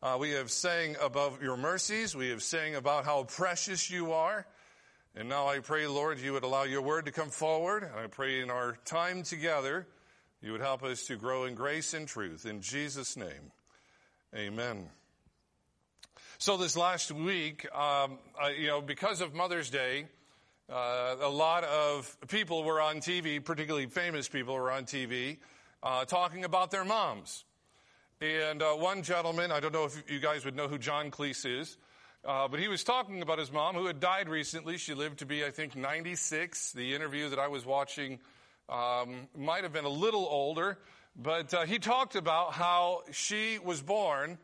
Uh, we have sang about your mercies. We have sang about how precious you are. And now I pray, Lord, you would allow your word to come forward. And I pray in our time together, you would help us to grow in grace and truth. In Jesus' name, amen. So this last week, um, you know, because of Mother's Day, uh, a lot of people were on TV, particularly famous people were on TV, uh, talking about their moms. And uh, one gentleman, I don't know if you guys would know who John Cleese is, uh, but he was talking about his mom who had died recently. She lived to be, I think, 96. The interview that I was watching um, might have been a little older, but uh, he talked about how she was born,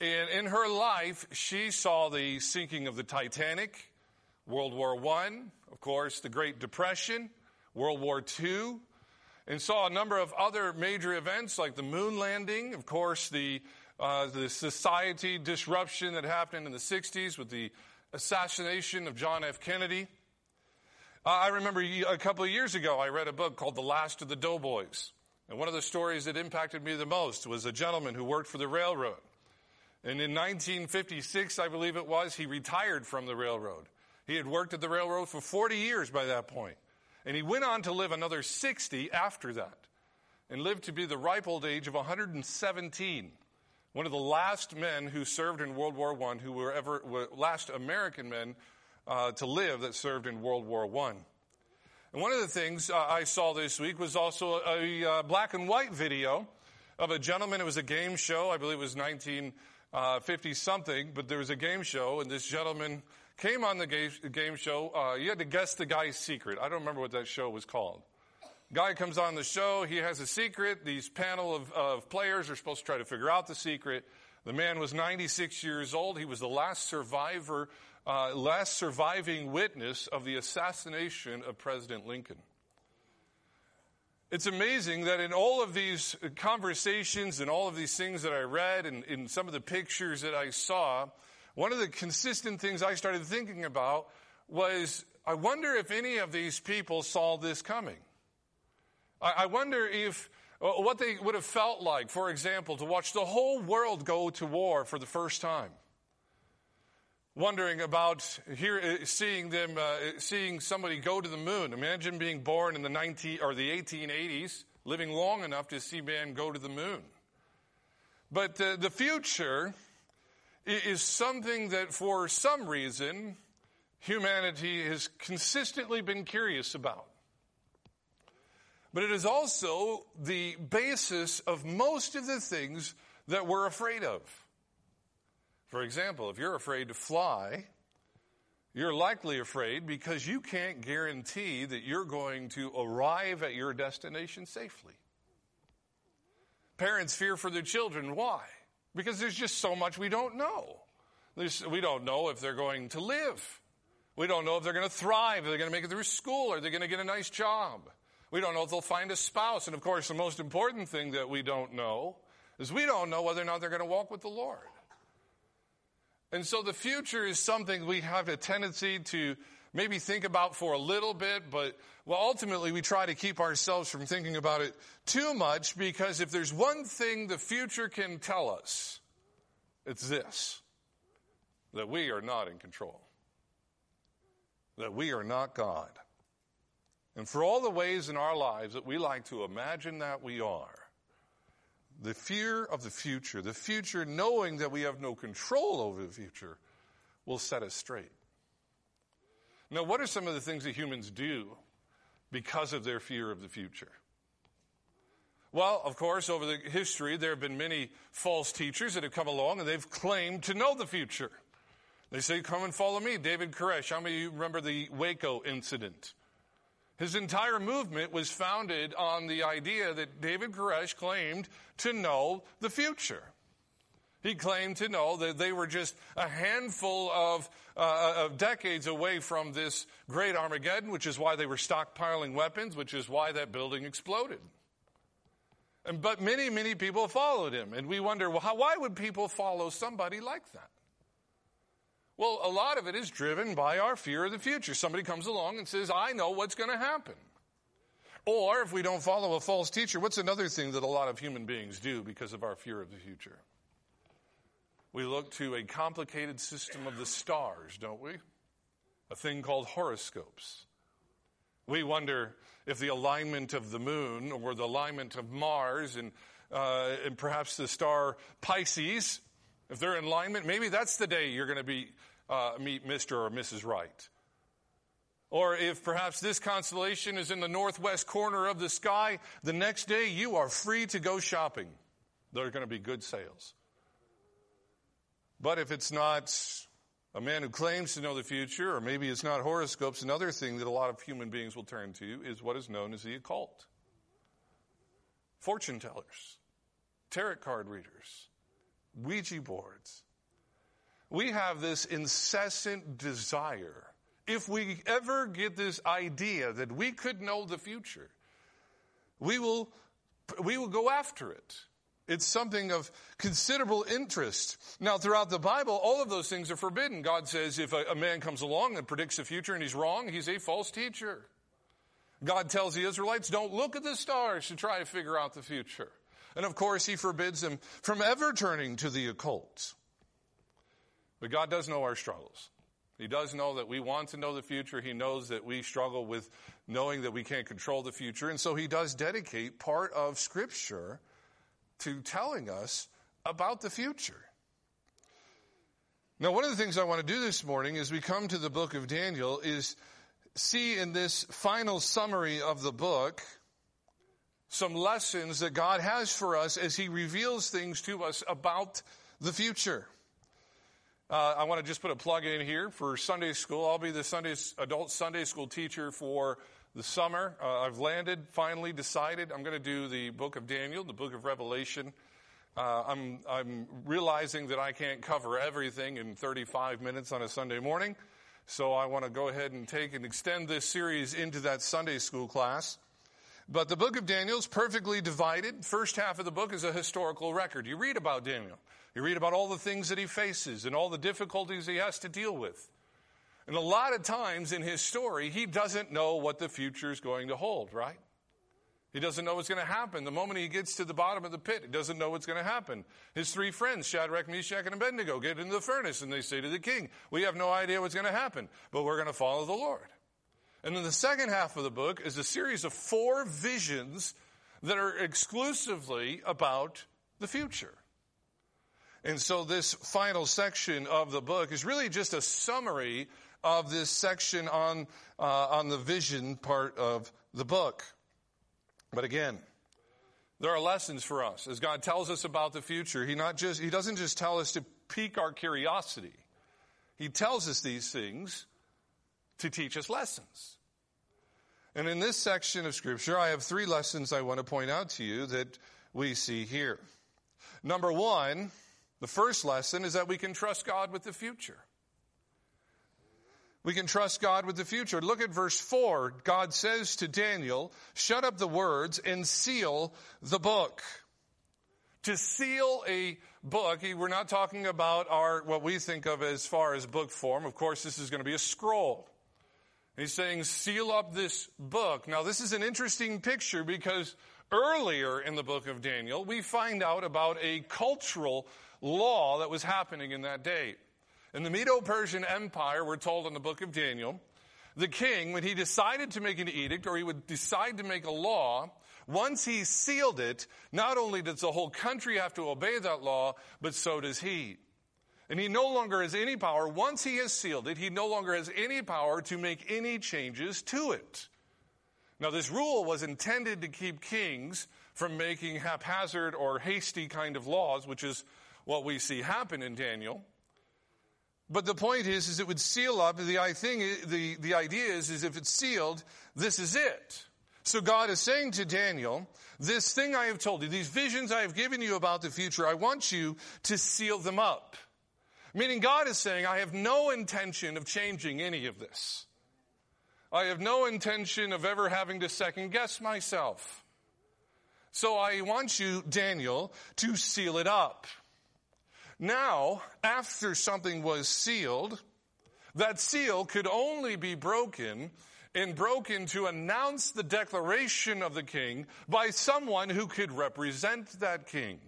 and in her life, she saw the sinking of the Titanic, World War I, of course, the Great Depression, World War II, and saw a number of other major events like the moon landing, of course, the, uh, the society disruption that happened in the 60s with the assassination of John F. Kennedy. Uh, I remember a couple of years ago, I read a book called The Last of the Doughboys. And one of the stories that impacted me the most was a gentleman who worked for the railroad. And in 1956, I believe it was, he retired from the railroad. He had worked at the railroad for 40 years by that point. And he went on to live another 60 after that and lived to be the ripe old age of 117. One of the last men who served in World War I, who were ever, last American men uh, to live that served in World War I. And one of the things uh, I saw this week was also a, a uh, black and white video of a gentleman. It was a game show. I believe it was 1950 uh, something, but there was a game show, and this gentleman came on the game show. Uh, you had to guess the guy's secret. I don't remember what that show was called. Guy comes on the show. He has a secret. These panel of, of players are supposed to try to figure out the secret. The man was 96 years old. He was the last survivor, uh, last surviving witness of the assassination of President Lincoln. It's amazing that in all of these conversations and all of these things that I read and in some of the pictures that I saw, one of the consistent things I started thinking about was I wonder if any of these people saw this coming. I wonder if uh, what they would have felt like, for example, to watch the whole world go to war for the first time. Wondering about here, uh, seeing them, uh, seeing somebody go to the moon. Imagine being born in the 19 or the 1880s, living long enough to see man go to the moon. But uh, the future is something that for some reason humanity has consistently been curious about. But it is also the basis of most of the things that we're afraid of. For example, if you're afraid to fly, you're likely afraid because you can't guarantee that you're going to arrive at your destination safely. Parents fear for their children. Why? Because there's just so much we don't know. There's, we don't know if they're going to live. We don't know if they're going to thrive, if they're going to make it through school, or they're going to get a nice job. We don't know if they'll find a spouse. And of course, the most important thing that we don't know is we don't know whether or not they're going to walk with the Lord. And so the future is something we have a tendency to maybe think about for a little bit, but well, ultimately we try to keep ourselves from thinking about it too much because if there's one thing the future can tell us, it's this that we are not in control, that we are not God. And for all the ways in our lives that we like to imagine that we are, the fear of the future, the future knowing that we have no control over the future, will set us straight. Now, what are some of the things that humans do because of their fear of the future? Well, of course, over the history, there have been many false teachers that have come along and they've claimed to know the future. They say, Come and follow me. David Koresh. How many of you remember the Waco incident? His entire movement was founded on the idea that David Koresh claimed to know the future. He claimed to know that they were just a handful of, uh, of decades away from this great Armageddon, which is why they were stockpiling weapons, which is why that building exploded. And, but many, many people followed him. And we wonder, well, how, why would people follow somebody like that? Well, a lot of it is driven by our fear of the future. Somebody comes along and says, I know what's going to happen. Or if we don't follow a false teacher, what's another thing that a lot of human beings do because of our fear of the future? We look to a complicated system of the stars, don't we? A thing called horoscopes. We wonder if the alignment of the moon or the alignment of Mars and, uh, and perhaps the star Pisces, if they're in alignment, maybe that's the day you're going to be, uh, meet Mr. or Mrs. Right. Or if perhaps this constellation is in the northwest corner of the sky, the next day you are free to go shopping. There are going to be good sales. But if it's not a man who claims to know the future, or maybe it's not horoscopes, another thing that a lot of human beings will turn to is what is known as the occult. Fortune tellers, tarot card readers, Ouija boards. We have this incessant desire if we ever get this idea that we could know the future, we will, we will go after it. It's something of considerable interest. Now, throughout the Bible, all of those things are forbidden. God says if a, a man comes along and predicts the future and he's wrong, he's a false teacher. God tells the Israelites, don't look at the stars to try to figure out the future. And of course, he forbids them from ever turning to the occult. But God does know our struggles. He does know that we want to know the future. He knows that we struggle with knowing that we can't control the future. And so he does dedicate part of scripture to telling us about the future. Now, one of the things I want to do this morning as we come to the book of Daniel is see in this final summary of the book some lessons that God has for us as he reveals things to us about the future. Uh, I want to just put a plug in here for Sunday school. I'll be the Sunday, adult Sunday school teacher for the summer. Uh, I've landed, finally decided I'm going to do the book of Daniel, the book of Revelation. Uh, I'm, I'm realizing that I can't cover everything in 35 minutes on a Sunday morning. So I want to go ahead and take and extend this series into that Sunday school class. But the book of Daniel is perfectly divided. First half of the book is a historical record. You read about Daniel. You read about all the things that he faces and all the difficulties he has to deal with. And a lot of times in his story, he doesn't know what the future is going to hold, right? He doesn't know what's going to happen. The moment he gets to the bottom of the pit, he doesn't know what's going to happen. His three friends, Shadrach, Meshach, and Abednego, get into the furnace and they say to the king, We have no idea what's going to happen, but we're going to follow the Lord. And then the second half of the book is a series of four visions that are exclusively about the future. And so this final section of the book is really just a summary of this section on, uh, on the vision part of the book. But again, there are lessons for us. As God tells us about the future, He not just, He doesn't just tell us to pique our curiosity. He tells us these things to teach us lessons. And in this section of scripture, I have three lessons I want to point out to you that we see here. Number one, the first lesson is that we can trust God with the future. We can trust God with the future. Look at verse 4. God says to Daniel, Shut up the words and seal the book. To seal a book, we're not talking about our, what we think of as far as book form. Of course, this is going to be a scroll. He's saying, seal up this book. Now, this is an interesting picture because earlier in the book of Daniel, we find out about a cultural law that was happening in that day. In the Medo Persian Empire, we're told in the book of Daniel, the king, when he decided to make an edict or he would decide to make a law, once he sealed it, not only does the whole country have to obey that law, but so does he. And he no longer has any power. Once he has sealed it, he no longer has any power to make any changes to it. Now, this rule was intended to keep kings from making haphazard or hasty kind of laws, which is what we see happen in Daniel. But the point is, is it would seal up. The thing, the, the idea is, is if it's sealed, this is it. So God is saying to Daniel, this thing I have told you, these visions I have given you about the future, I want you to seal them up. Meaning God is saying, I have no intention of changing any of this. I have no intention of ever having to second guess myself. So I want you, Daniel, to seal it up. Now, after something was sealed, that seal could only be broken and broken to announce the declaration of the king by someone who could represent that king.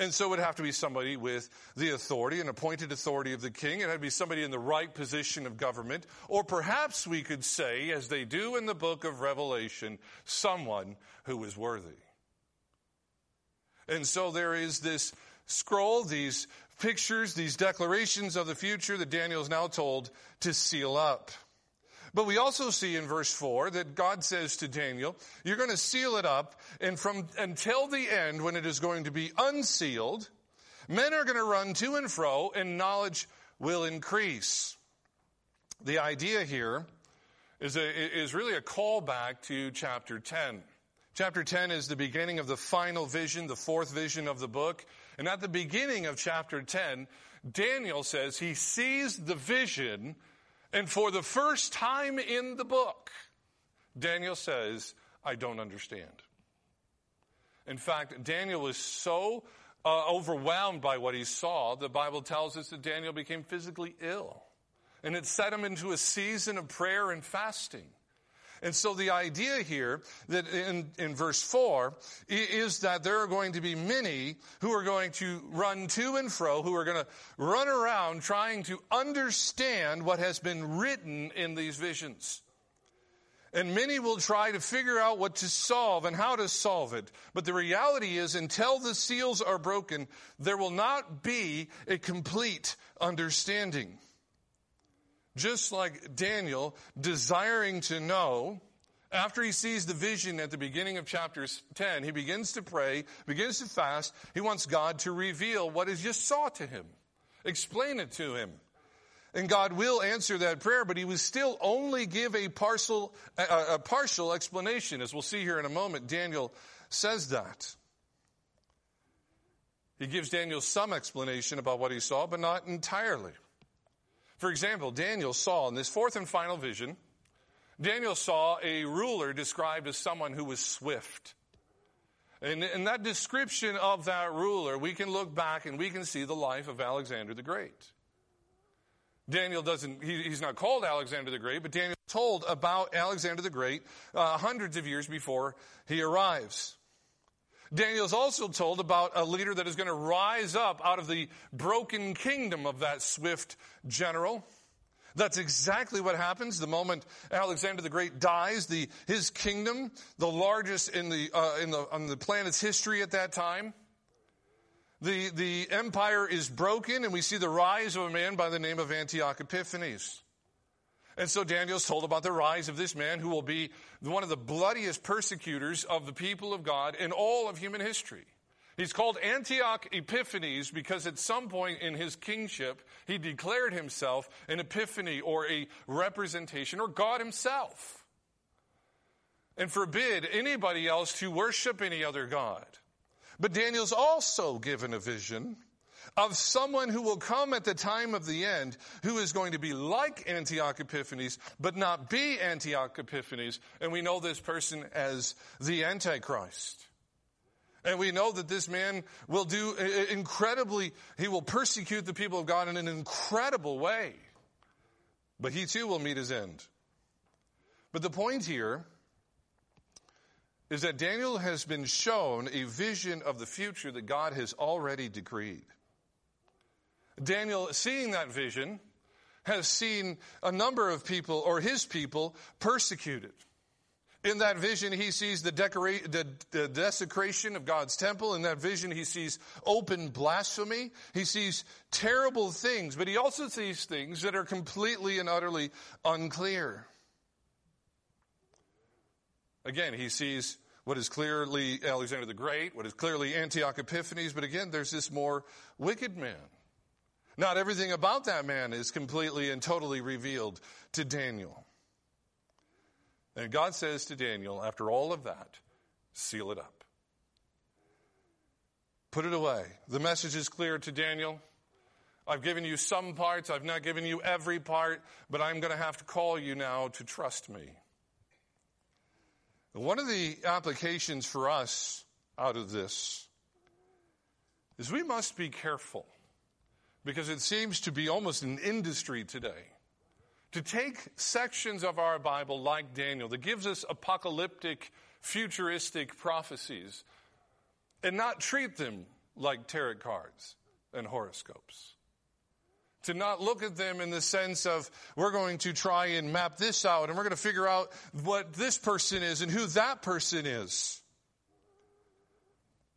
And so it would have to be somebody with the authority, an appointed authority of the king. It had to be somebody in the right position of government. Or perhaps we could say, as they do in the book of Revelation, someone who is worthy. And so there is this scroll, these pictures, these declarations of the future that Daniel is now told to seal up. But we also see in verse 4 that God says to Daniel, You're going to seal it up, and from until the end, when it is going to be unsealed, men are going to run to and fro, and knowledge will increase. The idea here is, a, is really a callback to chapter 10. Chapter 10 is the beginning of the final vision, the fourth vision of the book. And at the beginning of chapter 10, Daniel says he sees the vision and for the first time in the book, Daniel says, I don't understand. In fact, Daniel was so uh, overwhelmed by what he saw, the Bible tells us that Daniel became physically ill. And it set him into a season of prayer and fasting. And so the idea here that in, in verse 4 is that there are going to be many who are going to run to and fro, who are going to run around trying to understand what has been written in these visions. And many will try to figure out what to solve and how to solve it. But the reality is, until the seals are broken, there will not be a complete understanding. Just like Daniel desiring to know, after he sees the vision at the beginning of chapter 10, he begins to pray, begins to fast. He wants God to reveal what he just saw to him, explain it to him. And God will answer that prayer, but he will still only give a partial, a, a partial explanation. As we'll see here in a moment, Daniel says that. He gives Daniel some explanation about what he saw, but not entirely. For example, Daniel saw in this fourth and final vision, Daniel saw a ruler described as someone who was swift. And in that description of that ruler, we can look back and we can see the life of Alexander the Great. Daniel doesn't, he, he's not called Alexander the Great, but Daniel told about Alexander the Great uh, hundreds of years before he arrives. Daniel's also told about a leader that is going to rise up out of the broken kingdom of that swift general. That's exactly what happens the moment Alexander the Great dies. The, his kingdom, the largest in the, uh, in the, on the planet's history at that time, the, the empire is broken and we see the rise of a man by the name of Antioch Epiphanes. And so Daniel's told about the rise of this man who will be one of the bloodiest persecutors of the people of God in all of human history. He's called Antioch Epiphanes because at some point in his kingship, he declared himself an epiphany or a representation or God himself and forbid anybody else to worship any other God. But Daniel's also given a vision of someone who will come at the time of the end who is going to be like Antioch Epiphanes, but not be Antioch Epiphanes. And we know this person as the Antichrist. And we know that this man will do uh, uh, incredibly, he will persecute the people of God in an incredible way. But he too will meet his end. But the point here is that Daniel has been shown a vision of the future that God has already decreed. Daniel, seeing that vision, has seen a number of people, or his people, persecuted. In that vision, he sees the, decora- the, the, desecration of God's temple. In that vision, he sees open blasphemy. He sees terrible things, but he also sees things that are completely and utterly unclear. Again, he sees what is clearly Alexander the Great, what is clearly Antioch Epiphanes, but again, there's this more wicked man. Not everything about that man is completely and totally revealed to Daniel. And God says to Daniel, after all of that, seal it up. Put it away. The message is clear to Daniel. I've given you some parts, I've not given you every part, but I'm going to have to call you now to trust me. One of the applications for us out of this is we must be careful because it seems to be almost an industry today to take sections of our Bible like Daniel that gives us apocalyptic, futuristic prophecies and not treat them like tarot cards and horoscopes. To not look at them in the sense of we're going to try and map this out and we're going to figure out what this person is and who that person is.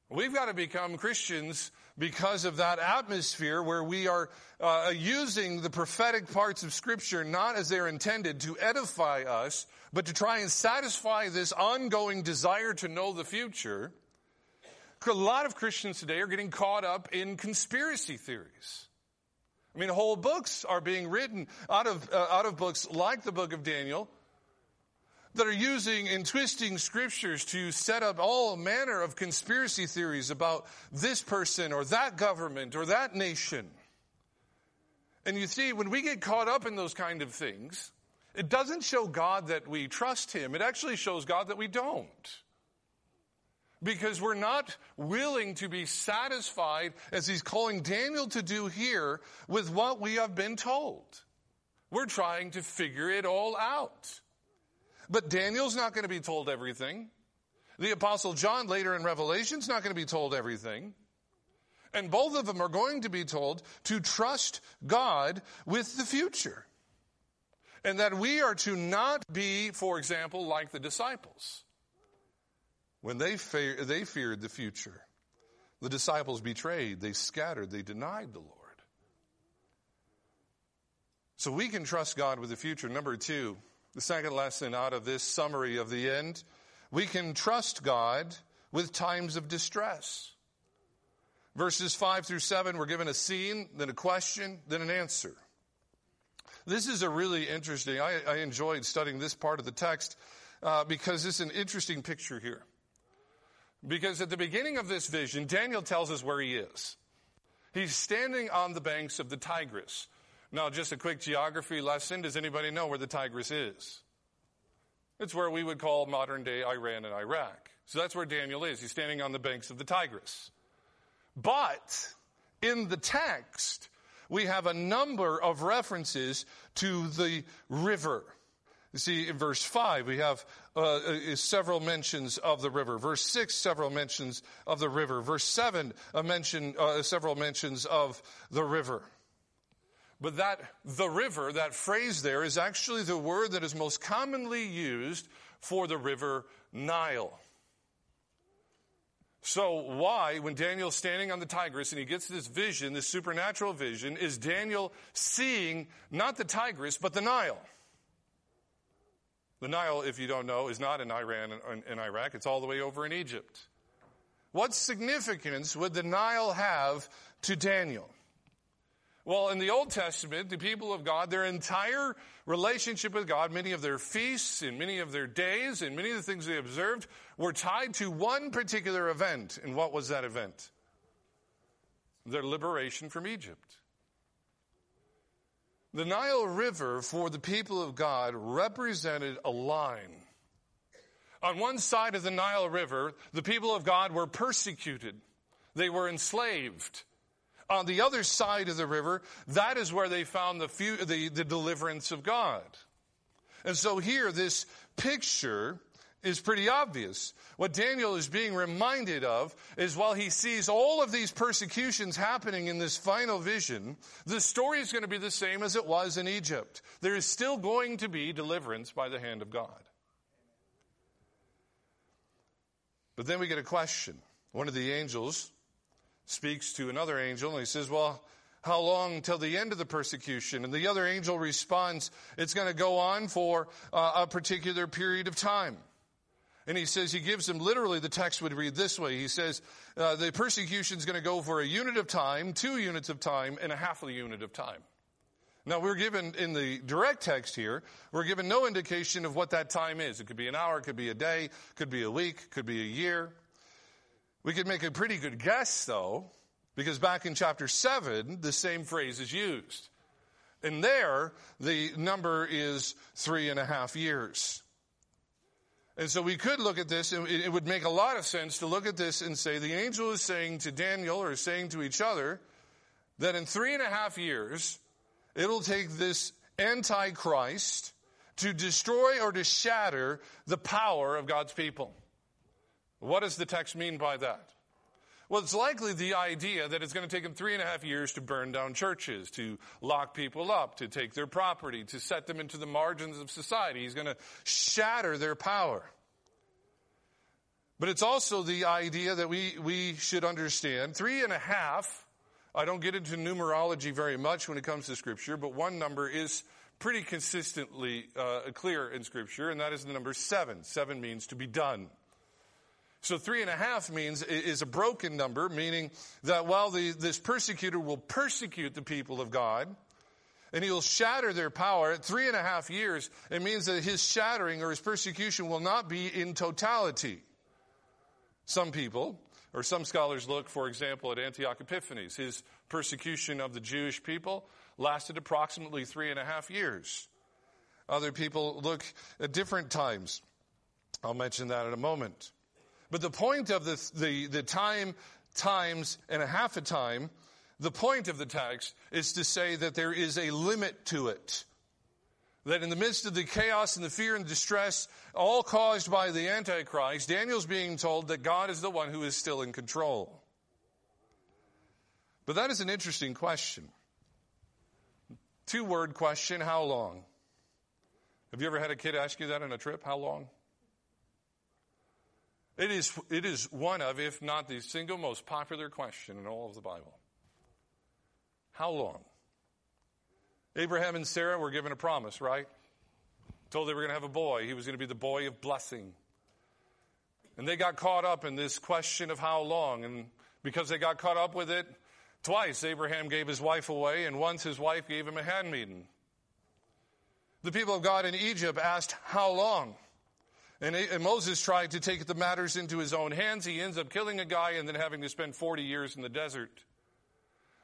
We've got to become Christians because of that atmosphere where we are uh, using the prophetic parts of Scripture not as they're intended to edify us, but to try and satisfy this ongoing desire to know the future. A lot of Christians today are getting caught up in conspiracy theories. I mean, whole books are being written out of, uh, out of books like the book of Daniel that are using and twisting scriptures to set up all manner of conspiracy theories about this person or that government or that nation. And you see, when we get caught up in those kind of things, it doesn't show God that we trust Him. It actually shows God that we don't. Because we're not willing to be satisfied, as He's calling Daniel to do here, with what we have been told. We're trying to figure it all out. But Daniel's not going to be told everything. The apostle John later in Revelation's not going to be told everything. And both of them are going to be told to trust God with the future. And that we are to not be, for example, like the disciples. When they, fe- they feared the future, the disciples betrayed, they scattered, they denied the Lord. So we can trust God with the future. Number two, the second lesson out of this summary of the end, we can trust God with times of distress. Verses 5 through 7, we're given a scene, then a question, then an answer. This is a really interesting, I, I enjoyed studying this part of the text uh, because it's an interesting picture here. Because at the beginning of this vision, Daniel tells us where he is. He's standing on the banks of the Tigris. Now, just a quick geography lesson. Does anybody know where the Tigris is? It's where we would call modern day Iran and Iraq. So that's where Daniel is. He's standing on the banks of the Tigris. But in the text, we have a number of references to the river. You see, in verse 5, we have uh, uh several mentions of the river. Verse 6, several mentions of the river. Verse 7, a mention, uh, several mentions of the river. But that, the river, that phrase there is actually the word that is most commonly used for the river Nile. So why, when Daniel's standing on the Tigris and he gets this vision, this supernatural vision, is Daniel seeing not the Tigris, but the Nile? The Nile, if you don't know, is not in Iran and Iraq. It's all the way over in Egypt. What significance would the Nile have to Daniel? Well, in the Old Testament, the people of God, their entire relationship with God, many of their feasts and many of their days and many of the things they observed were tied to one particular event. And what was that event? Their liberation from Egypt. The Nile River for the people of God represented a line. On one side of the Nile River, the people of God were persecuted. They were enslaved on the other side of the river, that is where they found the, few, the, the deliverance of God. And so here, this picture is pretty obvious. What Daniel is being reminded of is while he sees all of these persecutions happening in this final vision, the story is going to be the same as it was in Egypt. There is still going to be deliverance by the hand of God. But then we get a question. One of the angels speaks to another angel and he says, Well, how long till the end of the persecution? And the other angel responds, It's going to go on for uh, a particular period of time. And he says, he gives them literally, the text would read this way. He says, uh, the persecution is going to go for a unit of time, two units of time, and a half a unit of time. Now, we're given in the direct text here, we're given no indication of what that time is. It could be an hour, it could be a day, it could be a week, it could be a year. We could make a pretty good guess, though, because back in chapter 7, the same phrase is used. And there, the number is three and a half years. And so we could look at this, and it would make a lot of sense to look at this and say the angel is saying to Daniel, or saying to each other, that in three and a half years, it'll take this Antichrist to destroy or to shatter the power of God's people. What does the text mean by that? Well, it's likely the idea that it's going to take him three and a half years to burn down churches, to lock people up, to take their property, to set them into the margins of society. He's going to shatter their power. But it's also the idea that we, we should understand three and a half. I don't get into numerology very much when it comes to scripture, but one number is pretty consistently uh, clear in scripture, and that is the number seven. Seven means to be done. So three and a half means is a broken number, meaning that while the, this persecutor will persecute the people of God, and he'll shatter their power at three and a half years, it means that his shattering or his persecution will not be in totality. Some people, or some scholars look, for example, at Antioch Epiphanes. His persecution of the Jewish people lasted approximately three and a half years. Other people look at different times. I'll mention that in a moment. But the point of the, the, the time, times, and a half a time, the point of the text is to say that there is a limit to it. That in the midst of the chaos and the fear and distress, all caused by the Antichrist, Daniel's being told that God is the one who is still in control. But that is an interesting question. Two word question how long? Have you ever had a kid ask you that on a trip? How long? It is, it is one of, if not the single most popular question in all of the Bible. How long? Abraham and Sarah were given a promise, right? Told they were going to have a boy. He was going to be the boy of blessing. And they got caught up in this question of how long. And because they got caught up with it, twice Abraham gave his wife away, and once his wife gave him a handmaiden. The people of God in Egypt asked, How long? And, and, Moses tried to take the matters into his own hands. He ends up killing a guy and then having to spend 40 years in the desert.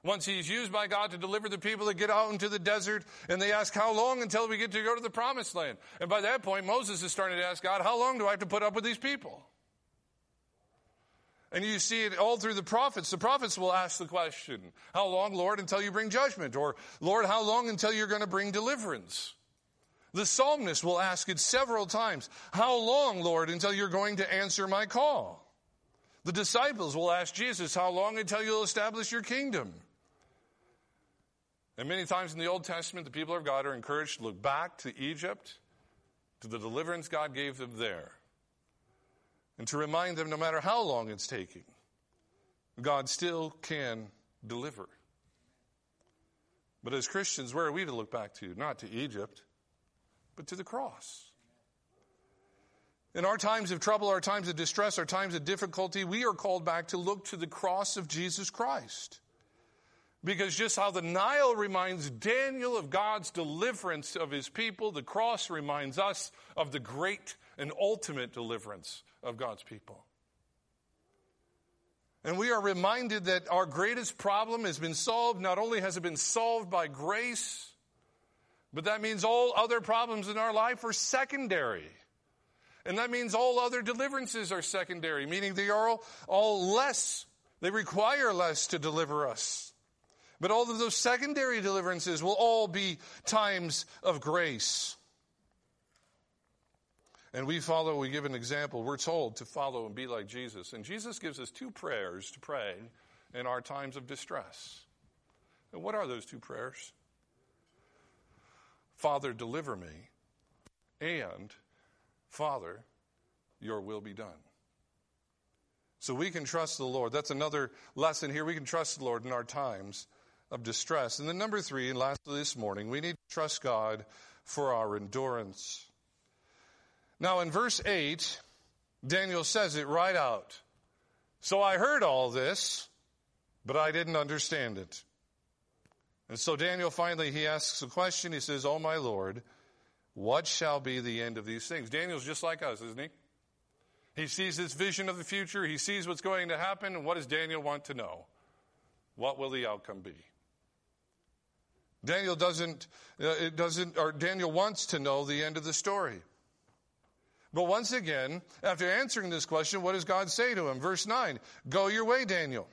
Once he's used by God to deliver the people that get out into the desert, and they ask, How long until we get to go to the promised land? And by that point, Moses is starting to ask God, How long do I have to put up with these people? And you see it all through the prophets. The prophets will ask the question, How long, Lord, until you bring judgment? Or, Lord, how long until you're going to bring deliverance? The psalmist will ask it several times How long, Lord, until you're going to answer my call? The disciples will ask Jesus, How long until you'll establish your kingdom? And many times in the Old Testament, the people of God are encouraged to look back to Egypt, to the deliverance God gave them there, and to remind them no matter how long it's taking, God still can deliver. But as Christians, where are we to look back to? Not to Egypt but to the cross. In our times of trouble, our times of distress, our times of difficulty, we are called back to look to the cross of Jesus Christ. Because just how the Nile reminds Daniel of God's deliverance of his people, the cross reminds us of the great and ultimate deliverance of God's people. And we are reminded that our greatest problem has been solved. Not only has it been solved by grace, but that means all other problems in our life are secondary. And that means all other deliverances are secondary, meaning they are all, all less, they require less to deliver us. But all of those secondary deliverances will all be times of grace. And we follow, we give an example. We're told to follow and be like Jesus. And Jesus gives us two prayers to pray in our times of distress. And what are those two prayers? Father, deliver me, and Father, your will be done. So we can trust the Lord. That's another lesson here. We can trust the Lord in our times of distress. And then, number three, and lastly this morning, we need to trust God for our endurance. Now, in verse 8, Daniel says it right out. So I heard all this, but I didn't understand it. And so Daniel finally he asks a question. He says, "Oh my Lord, what shall be the end of these things?" Daniel's just like us, isn't he? He sees this vision of the future. He sees what's going to happen. And what does Daniel want to know? What will the outcome be? Daniel doesn't, uh, it doesn't, or Daniel wants to know the end of the story. But once again, after answering this question, what does God say to him? Verse 9 Go your way, Daniel.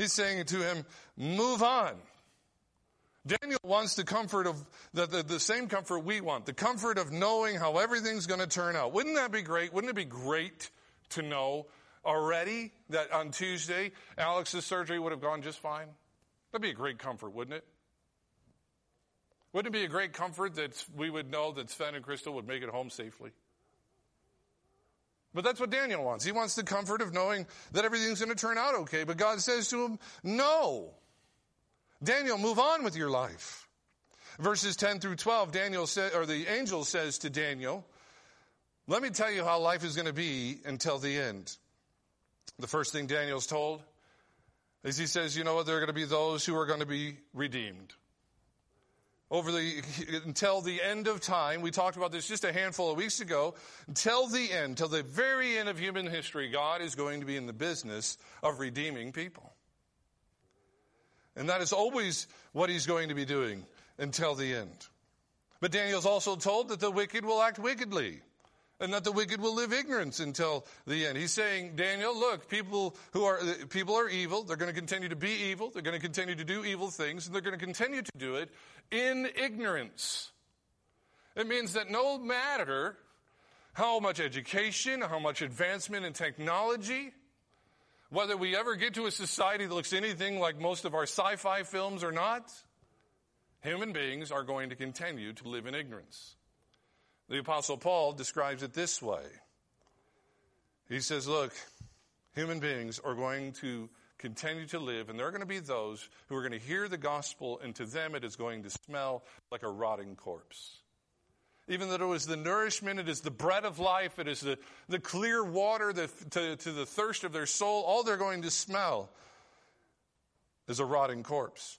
He's saying to him, move on. Daniel wants the comfort of the, the, the, same comfort we want, the comfort of knowing how everything's going to turn out. Wouldn't that be great? Wouldn't it be great to know already that on Tuesday, Alex's surgery would have gone just fine? That'd be a great comfort, wouldn't it? Wouldn't it be a great comfort that we would know that Sven and Crystal would make it home safely? But that's what Daniel wants. He wants the comfort of knowing that everything's going to turn out okay. But God says to him, no. Daniel, move on with your life. Verses 10 through 12, Daniel said, or the angel says to Daniel, let me tell you how life is going to be until the end. The first thing Daniel's told is he says, you know what, there are going to be those who are going to be redeemed. Over the, until the end of time, we talked about this just a handful of weeks ago, until the end, till the very end of human history, God is going to be in the business of redeeming people. And that is always what he's going to be doing until the end. But Daniel's also told that the wicked will act wickedly and that the wicked will live ignorance until the end. He's saying, Daniel, look, people who are, people are evil. They're going to continue to be evil. They're going to continue to do evil things and they're going to continue to do it in ignorance. It means that no matter how much education, how much advancement in technology, whether we ever get to a society that looks anything like most of our sci-fi films or not, human beings are going to continue to live in ignorance. The apostle Paul describes it this way. He says, look, human beings are going to continue to live, and there are going to be those who are going to hear the gospel, and to them it is going to smell like a rotting corpse. Even though it is the nourishment, it is the bread of life, it is the, the clear water to, to the thirst of their soul, all they're going to smell is a rotting corpse.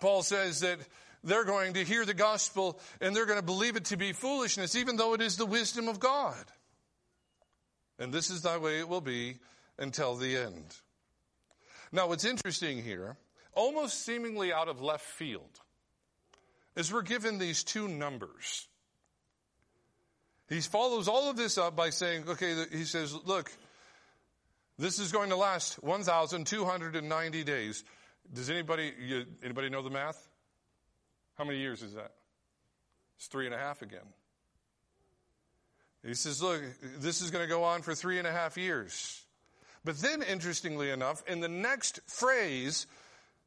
Paul says that they're going to hear the gospel and they're going to believe it to be foolishness, even though it is the wisdom of God. And this is the way it will be until the end. Now, what's interesting here, almost seemingly out of left field, is we're given these two numbers. He follows all of this up by saying, okay, he says, look, this is going to last 1,290 days. Does anybody, anybody know the math? How many years is that? It's three and a half again. He says, look, this is going to go on for three and a half years. But then, interestingly enough, in the next phrase,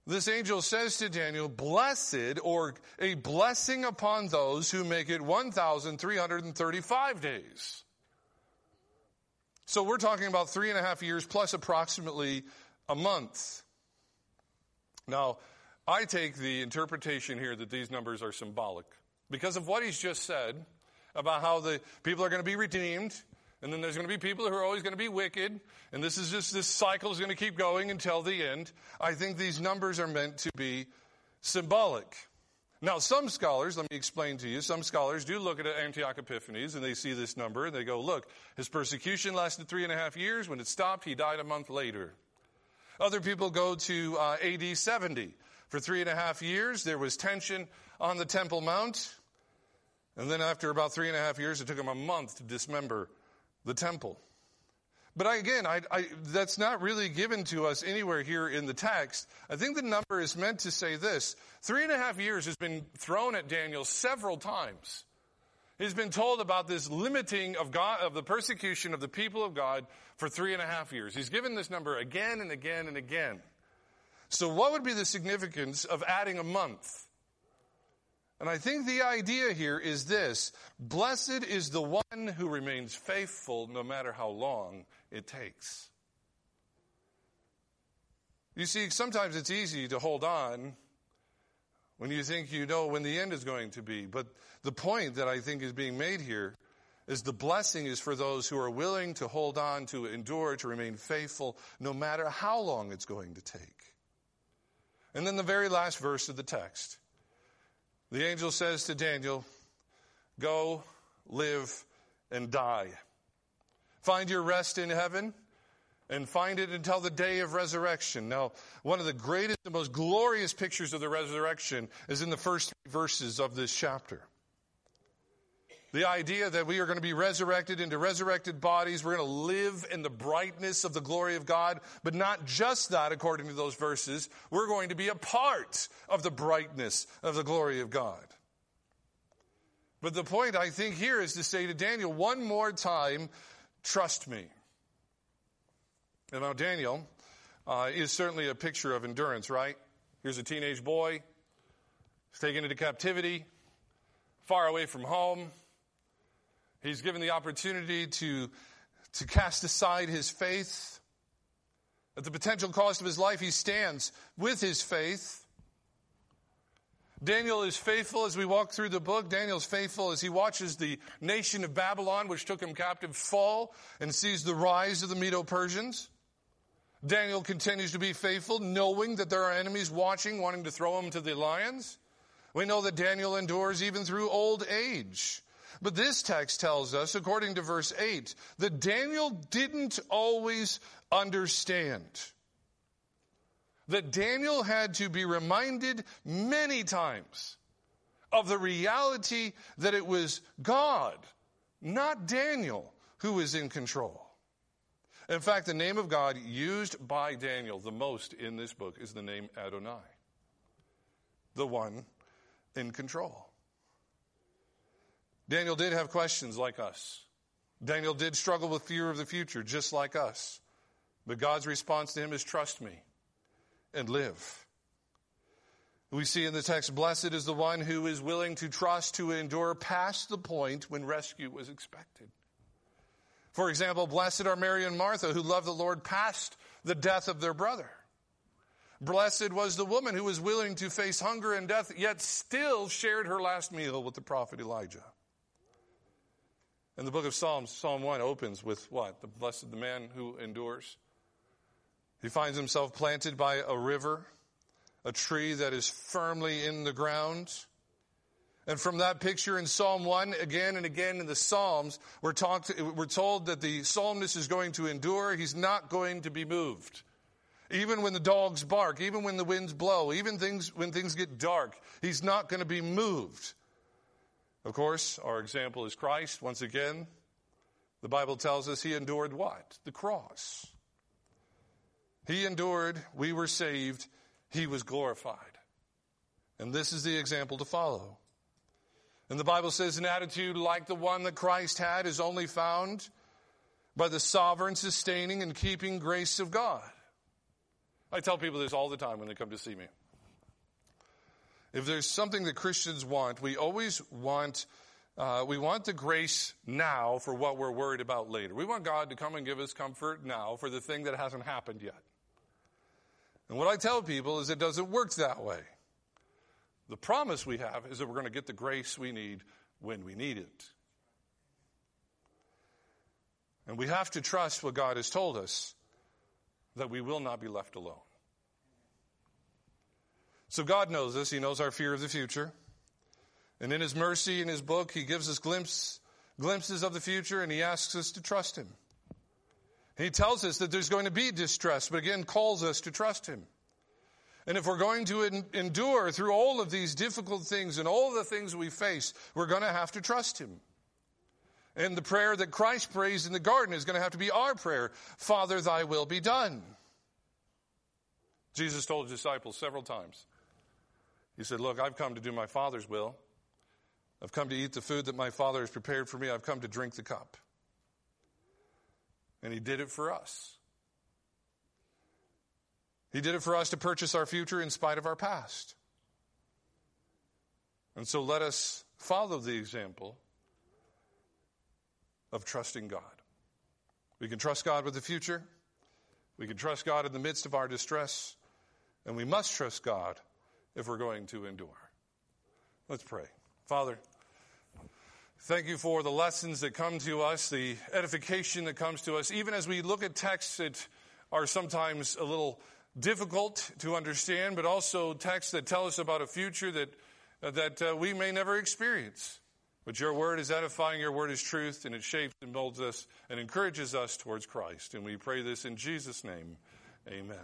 this angel says to Daniel, blessed or a blessing upon those who make it 1,335 days. So we're talking about three and a half years plus approximately a month. Now, I take the interpretation here that these numbers are symbolic because of what he's just said about how the people are going to be redeemed and then there's going to be people who are always going to be wicked and this is just this cycle is going to keep going until the end. I think these numbers are meant to be symbolic. Now, some scholars, let me explain to you, some scholars do look at Antioch Epiphanes and they see this number and they go, look, his persecution lasted three and a half years. When it stopped, he died a month later. Other people go to uh, AD 70 for three and a half years, there was tension on the Temple Mount. And then after about three and a half years, it took him a month to dismember the temple. But again, I, I, that's not really given to us anywhere here in the text. I think the number is meant to say this. Three and a half years has been thrown at Daniel several times. He's been told about this limiting of God, of the persecution of the people of God for three and a half years. He's given this number again and again and again. So, what would be the significance of adding a month? And I think the idea here is this Blessed is the one who remains faithful no matter how long it takes. You see, sometimes it's easy to hold on when you think you know when the end is going to be. But the point that I think is being made here is the blessing is for those who are willing to hold on, to endure, to remain faithful, no matter how long it's going to take. And then the very last verse of the text. The angel says to Daniel, Go, live, and die. Find your rest in heaven and find it until the day of resurrection. Now, one of the greatest and most glorious pictures of the resurrection is in the first verses of this chapter. The idea that we are going to be resurrected into resurrected bodies. We're going to live in the brightness of the glory of God. But not just that, according to those verses. We're going to be a part of the brightness of the glory of God. But the point I think here is to say to Daniel one more time, trust me. And now, Daniel uh, is certainly a picture of endurance, right? Here's a teenage boy. He's taken into captivity, far away from home. He's given the opportunity to, to cast aside his faith. At the potential cost of his life, he stands with his faith. Daniel is faithful as we walk through the book. Daniel's faithful as he watches the nation of Babylon, which took him captive, fall and sees the rise of the Medo Persians. Daniel continues to be faithful, knowing that there are enemies watching, wanting to throw him to the lions. We know that Daniel endures even through old age. But this text tells us, according to verse 8, that Daniel didn't always understand. That Daniel had to be reminded many times of the reality that it was God, not Daniel, who was in control. In fact, the name of God used by Daniel the most in this book is the name Adonai, the one in control. Daniel did have questions like us. Daniel did struggle with fear of the future, just like us. But God's response to him is trust me and live. We see in the text, blessed is the one who is willing to trust, to endure past the point when rescue was expected. For example, blessed are Mary and Martha who love the Lord past the death of their brother. Blessed was the woman who was willing to face hunger and death, yet still shared her last meal with the prophet Elijah. And the book of Psalms, Psalm 1 opens with what? The blessed the man who endures. He finds himself planted by a river, a tree that is firmly in the ground. And from that picture in Psalm 1, again and again in the Psalms, we're, talked, we're told that the psalmist is going to endure. He's not going to be moved. Even when the dogs bark, even when the winds blow, even things, when things get dark, he's not going to be moved. Of course, our example is Christ. Once again, the Bible tells us he endured what? The cross. He endured, we were saved, he was glorified. And this is the example to follow. And the Bible says an attitude like the one that Christ had is only found by the sovereign, sustaining, and keeping grace of God. I tell people this all the time when they come to see me. If there's something that Christians want, we always want uh, we want the grace now for what we're worried about later. We want God to come and give us comfort now for the thing that hasn't happened yet. And what I tell people is it doesn't work that way. The promise we have is that we're going to get the grace we need when we need it. And we have to trust what God has told us that we will not be left alone. So God knows this. He knows our fear of the future. And in His mercy, in His book, He gives us glimpse, glimpses of the future and He asks us to trust Him. He tells us that there's going to be distress, but again calls us to trust Him. And if we're going to endure through all of these difficult things and all the things we face, we're going to have to trust Him. And the prayer that Christ prays in the garden is going to have to be our prayer Father, thy will be done. Jesus told his disciples several times. He said, Look, I've come to do my Father's will. I've come to eat the food that my Father has prepared for me. I've come to drink the cup. And He did it for us. He did it for us to purchase our future in spite of our past. And so let us follow the example of trusting God. We can trust God with the future. We can trust God in the midst of our distress. And we must trust God if we're going to endure. Let's pray. Father, thank you for the lessons that come to us, the edification that comes to us, even as we look at texts that are sometimes a little difficult to understand, but also texts that tell us about a future that, uh, that uh, we may never experience. But your word is edifying, your word is truth, and it shapes and molds us and encourages us towards Christ. And we pray this in Jesus' name. Amen.